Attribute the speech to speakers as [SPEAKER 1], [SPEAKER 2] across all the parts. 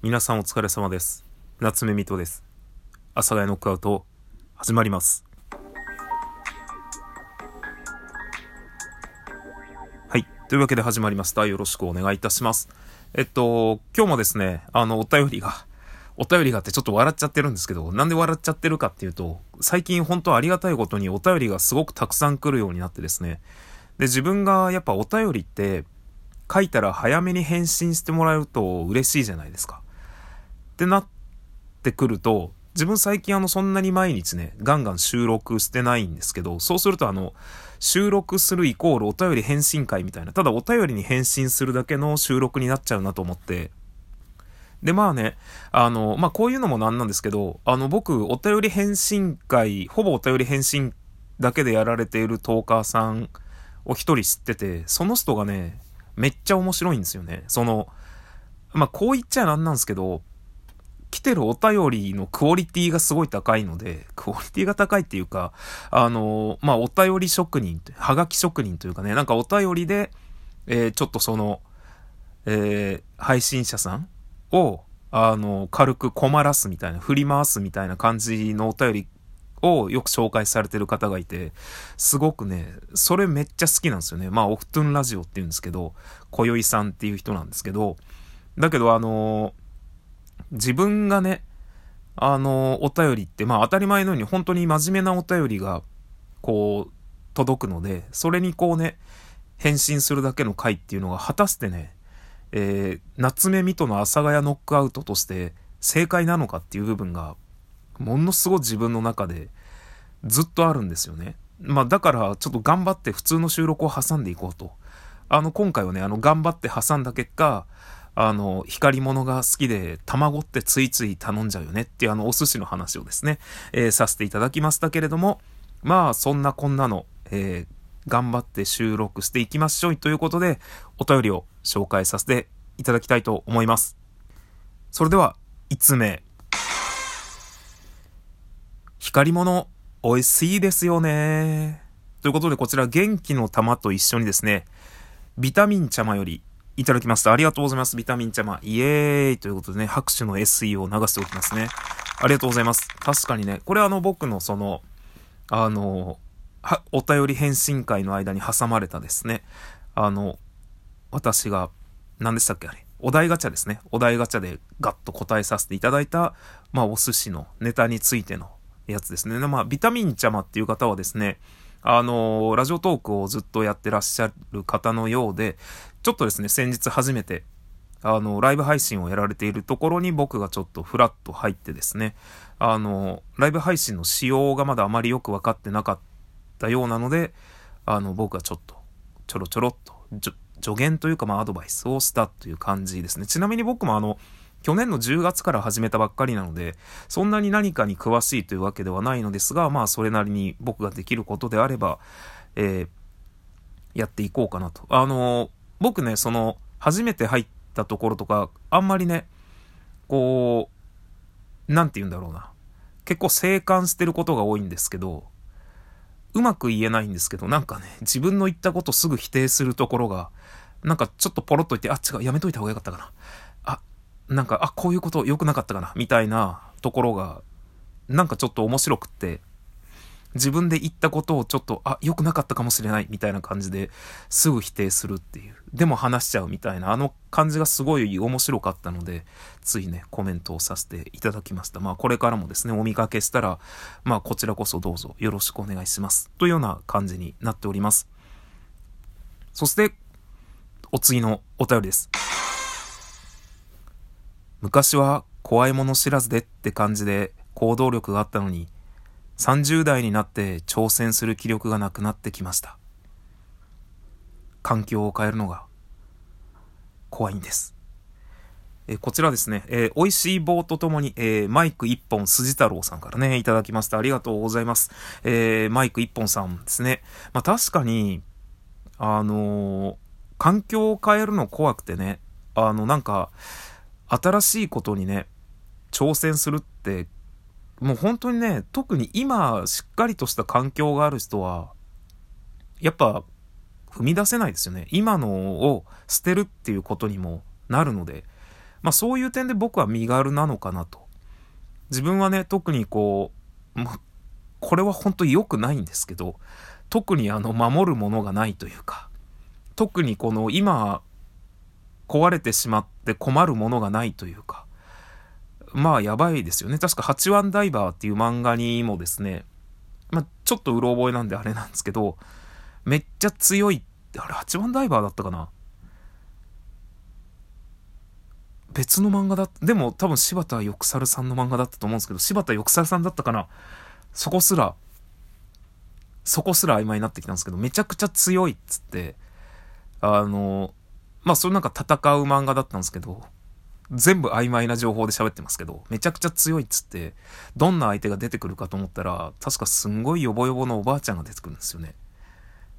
[SPEAKER 1] 皆さんお疲れ様です。夏目みとです。阿佐ヶ谷ノックアウト、始まります。はい。というわけで始まりました。よろしくお願いいたします。えっと、今日もですね、あの、お便りが、お便りがあってちょっと笑っちゃってるんですけど、なんで笑っちゃってるかっていうと、最近本当ありがたいことにお便りがすごくたくさん来るようになってですね。で、自分がやっぱお便りって、書いたら早めに返信してもらえると嬉しいじゃないですか。ってなってくると、自分最近あのそんなに毎日ね、ガンガン収録してないんですけど、そうするとあの、収録するイコールお便り返信会みたいな、ただお便りに返信するだけの収録になっちゃうなと思って、で、まあね、あの、まあこういうのもなんなんですけど、あの僕、お便り返信会、ほぼお便り返信だけでやられているトーカーさんを一人知ってて、その人がね、めっちゃ面白いんですよね。その、まあこう言っちゃなんなんですけど、来てるお便りのクオリティがすごい高いので、クオリティが高いっていうか、あの、まあ、お便り職人、はがき職人というかね、なんかお便りで、えーちょっとその、えー配信者さんを、あの、軽く困らすみたいな、振り回すみたいな感じのお便りをよく紹介されてる方がいて、すごくね、それめっちゃ好きなんですよね。まあ、オフトゥンラジオって言うんですけど、小宵さんっていう人なんですけど、だけどあの自分がね、あの、お便りって、まあ当たり前のように本当に真面目なお便りが、こう、届くので、それにこうね、返信するだけの回っていうのが果たしてね、えー、夏目水戸の阿佐ヶ谷ノックアウトとして正解なのかっていう部分が、ものすごい自分の中でずっとあるんですよね。まあだからちょっと頑張って普通の収録を挟んでいこうと。あの今回はね、あの頑張って挟んだ結果、あの、光り物が好きで、卵ってついつい頼んじゃうよねっていうあの、お寿司の話をですね、えーさせていただきましたけれども、まあ、そんなこんなの、えー頑張って収録していきましょうということで、お便りを紹介させていただきたいと思います。それでは、5つ目。光り物、美味しいですよね。ということで、こちら、元気の玉と一緒にですね、ビタミン茶間よりいただきました。ありがとうございます。ビタミン茶間。イエーイということでね、拍手の SE を流しておきますね。ありがとうございます。確かにね、これはあの僕のその、あの、お便り返信会の間に挟まれたですね、あの、私が、何でしたっけあれ。お題ガチャですね。お題ガチャでガッと答えさせていただいた、まあ、お寿司のネタについてのやつですね。まあ、ビタミン茶間っていう方はですね、あのラジオトークをずっとやってらっしゃる方のようで、ちょっとですね、先日初めて、あの、ライブ配信をやられているところに僕がちょっとフラッと入ってですね、あの、ライブ配信の仕様がまだあまりよく分かってなかったようなので、あの、僕がちょっと、ちょろちょろっと、助言というか、まあ、アドバイスをしたという感じですね。ちなみに僕もあの、去年の10月から始めたばっかりなので、そんなに何かに詳しいというわけではないのですが、まあ、それなりに僕ができることであれば、えーやっていこうかなと。あの、僕ね、その、初めて入ったところとか、あんまりね、こう、なんて言うんだろうな。結構静観してることが多いんですけど、うまく言えないんですけど、なんかね、自分の言ったことすぐ否定するところが、なんかちょっとポロっと言って、あ、違う、やめといた方がよかったかな。なんか、あ、こういうこと良くなかったかな、みたいなところが、なんかちょっと面白くって、自分で言ったことをちょっと、あ、良くなかったかもしれない、みたいな感じですぐ否定するっていう。でも話しちゃうみたいな、あの感じがすごい面白かったので、ついね、コメントをさせていただきました。まあ、これからもですね、お見かけしたら、まあ、こちらこそどうぞよろしくお願いします。というような感じになっております。そして、お次のお便りです。昔は怖いもの知らずでって感じで行動力があったのに、30代になって挑戦する気力がなくなってきました。環境を変えるのが怖いんです。えこちらですね、えー美味しい棒とともに、えーマイク1本筋太郎さんからね、いただきました。ありがとうございます。えーマイク1本さんですね。まあ確かに、あのー環境を変えるの怖くてね、あの、なんか、新しいことにね、挑戦するって、もう本当にね、特に今、しっかりとした環境がある人は、やっぱ、踏み出せないですよね。今のを捨てるっていうことにもなるので、まあそういう点で僕は身軽なのかなと。自分はね、特にこう、まあ、これは本当に良くないんですけど、特にあの、守るものがないというか、特にこの今、壊れてしまって困るものがないというか、まあやばいですよね。確か八腕ダイバーっていう漫画にもですね、まあちょっとうろ覚えなんであれなんですけど、めっちゃ強い、あれ八腕ダイバーだったかな？別の漫画だった。でも多分柴田翼猿さんの漫画だったと思うんですけど、柴田翼猿さんだったかな？そこすら、そこすら曖昧になってきたんですけど、めちゃくちゃ強いっつって、あの、まあそれなんか戦う漫画だったんですけど、全部曖昧な情報で喋ってますけど、めちゃくちゃ強いっつって、どんな相手が出てくるかと思ったら、確かすんごいヨボヨボのおばあちゃんが出てくるんですよね。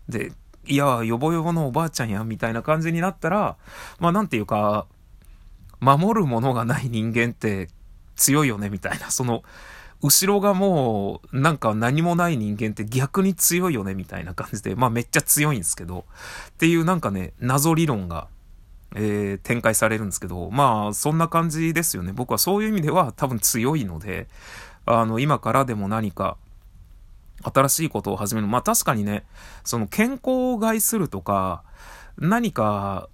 [SPEAKER 1] で、いや、ヨボヨボのおばあちゃんや、みたいな感じになったら、まあなんていうか、守るものがない人間って強いよね、みたいな、その、後ろがもう、なんか何もない人間って逆に強いよね、みたいな感じで、まあめっちゃ強いんですけど、っていうなんかね、謎理論が、えー、展開されるんですけど、まあそんな感じですよね。僕はそういう意味では多分強いので、あの、今からでも何か、新しいことを始める。まあ確かにね、その健康を害するとか、何か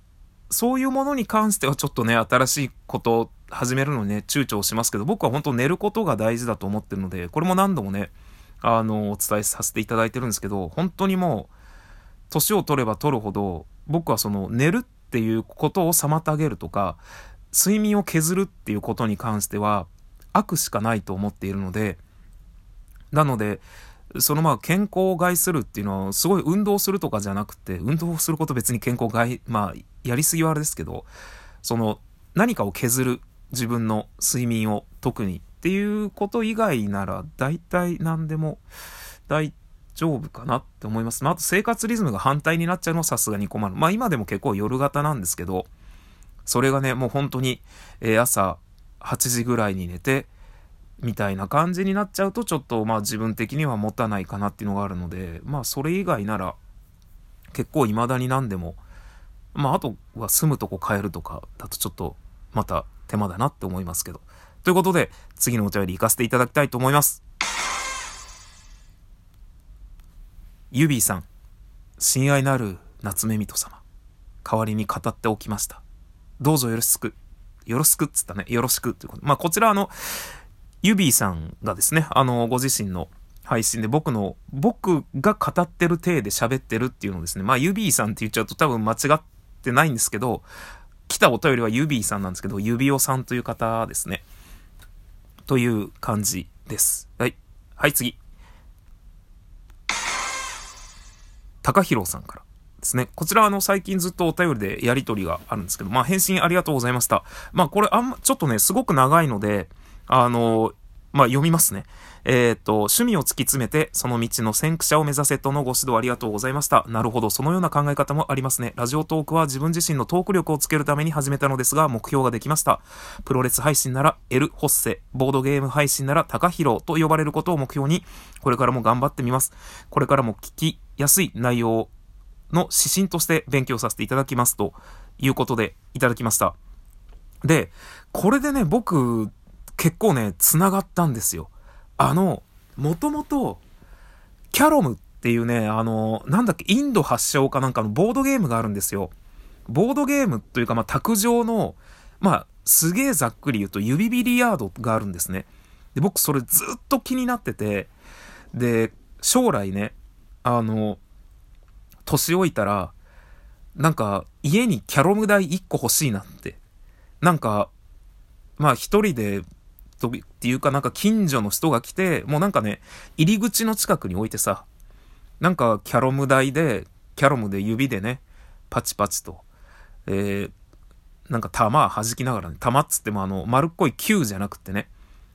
[SPEAKER 1] そういうものに関してはちょっとね、新しいことを始めるのにね、躊躇しますけど、僕は本当寝ることが大事だと思ってるので、これも何度もね、あの、お伝えさせていただいてるんですけど、本当にもう、年を取れば取るほど、僕はその寝るっていうことを妨げるとか、睡眠を削るっていうことに関しては、悪しかないと思っているので、なので、そのまあ健康を害するっていうのは、すごい運動するとかじゃなくて、運動すること別に健康害、まあ、やりすぎはあれですけど、その、何かを削る自分の睡眠を特にっていうこと以外なら、大体何でも大体丈夫かなって思います。まあ、あと生活リズムが反対になっちゃうのはさすがに困る。まあ今でも結構夜型なんですけど、それがね、もう本当に、えー、朝8時ぐらいに寝て、みたいな感じになっちゃうとちょっとまあ自分的には持たないかなっていうのがあるのでまあそれ以外なら結構未だに何でもまああとは住むとこ変えるとかだとちょっとまた手間だなって思いますけどということで次のお便り行かせていただきたいと思いますユビーさん親愛なる夏目水戸様代わりに語っておきましたどうぞよろしくよろしくっつったね。よろしくっていうこと。まあ、こちらあの、ユビーさんがですね、あの、ご自身の配信で僕の、僕が語ってる体で喋ってるっていうのをですね、まあ、ユビーさんって言っちゃうと多分間違ってないんですけど、来たお便りはユビーさんなんですけど、指輪さんという方ですね。という感じです。はい。はい、次。高弘さんからですね。こちらあの最近ずっとお便りでやりとりがあるんですけど、まあ返信ありがとうございました。まあこれあんま、ちょっとね、すごく長いので、あの、まあ、読みますね。えっ、と、趣味を突き詰めて、その道の先駆者を目指せとのご指導ありがとうございました。なるほど、そのような考え方もありますね。ラジオトークは自分自身のトーク力をつけるために始めたのですが、目標ができました。プロレス配信なら、エル・ホッセ、ボードゲーム配信なら、高広と呼ばれることを目標に、これからも頑張ってみます。これからも聞きやすい内容の指針として勉強させていただきます。ということで、いただきました。で、これでね、僕、結構ね、繋がったんですよ。あの、もともと、キャロムっていうね、あの、なんだっけ、インド発祥かなんかのボードゲームがあるんですよ。ボードゲームというか、まあ、卓上の、まあ、すげえざっくり言うと、指ビリヤードがあるんですね。で、僕それずっと気になってて、で、将来ね、あの、年老いたら、なんか、家にキャロム台1個欲しいなって。なんか、まあ一人でとっていうかなんか近所の人が来て、もうなんかね、入り口の近くに置いてさ、なんかキャロム台で、キャロムで指でね、パチパチと、えー、なんか弾弾きながらね、弾っつってもあの、丸っこい球じゃなくてね、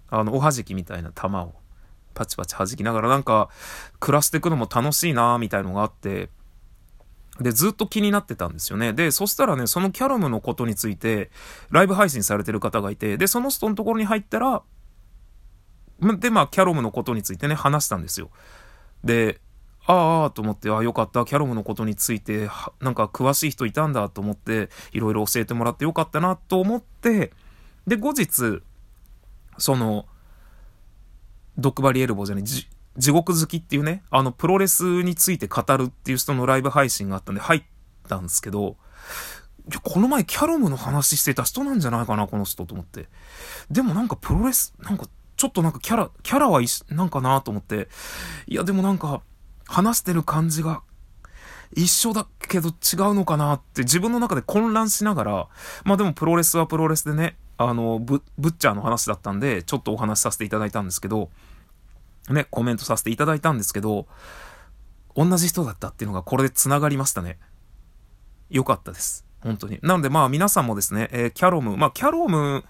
[SPEAKER 1] あの、おはじきみたいな弾をパチパチ弾きながらなんか、暮らしていくのも楽しいなみたいのがあって、で、ずっと気になってたんですよね。で、そしたらね、そのキャロムのことについて、ライブ配信されてる方がいて、で、その人のところに入ったら、で、まあ、キャロムのことについてね、話したんですよ。で、ああ、と思って、ああ、よかった。キャロムのことについて、なんか詳しい人いたんだと思って、いろいろ教えてもらってよかったなと思って、で、後日、その、ドックバリエルボーじゃない、地獄好きっていうね、あの、プロレスについて語るっていう人のライブ配信があったんで入ったんですけど、この前キャロムの話してた人なんじゃないかな、この人と思って。でもなんかプロレス、なんか、ちょっとなんかキャラ、キャラはなんかなと思って。いや、でもなんか、話してる感じが、一緒だけど違うのかなって自分の中で混乱しながら、まあでもプロレスはプロレスでね、あの、ブブッチャーの話だったんで、ちょっとお話しさせていただいたんですけど、ね、コメントさせていただいたんですけど、同じ人だったっていうのがこれで繋がりましたね。よかったです。本当に。なのでまあ皆さんもですね、えー、キャロム、まあキャロム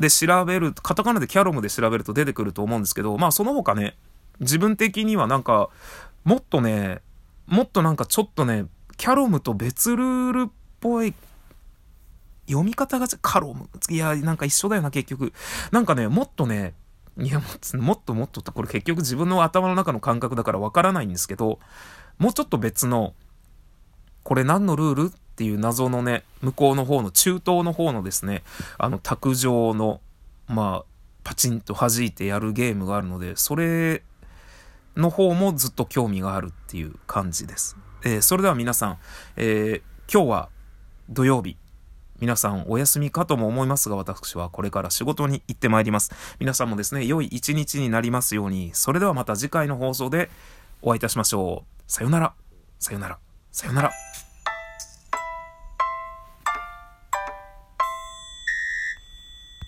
[SPEAKER 1] で調べる、カタカナでキャロムで調べると出てくると思うんですけど、まあその他ね、自分的にはなんか、もっとね、もっとなんかちょっとね、キャロムと別ルールっぽい、読み方がカロム。いや、なんか一緒だよな、結局。なんかね、もっとね、いや、もっともっとって、これ結局自分の頭の中の感覚だからわからないんですけど、もうちょっと別の、これ何のルールっていう謎のね、向こうの方の、中東の方のですね、あの、卓上の、まあ、パチンと弾いてやるゲームがあるので、それの方もずっと興味があるっていう感じです。えー、それでは皆さん、えー、今日は土曜日、皆さんお休みかとも思いますが、私はこれから仕事に行ってまいります。皆さんもですね、良い一日になりますように、それではまた次回の放送でお会いいたしましょう。さよなら、さよなら、さよなら。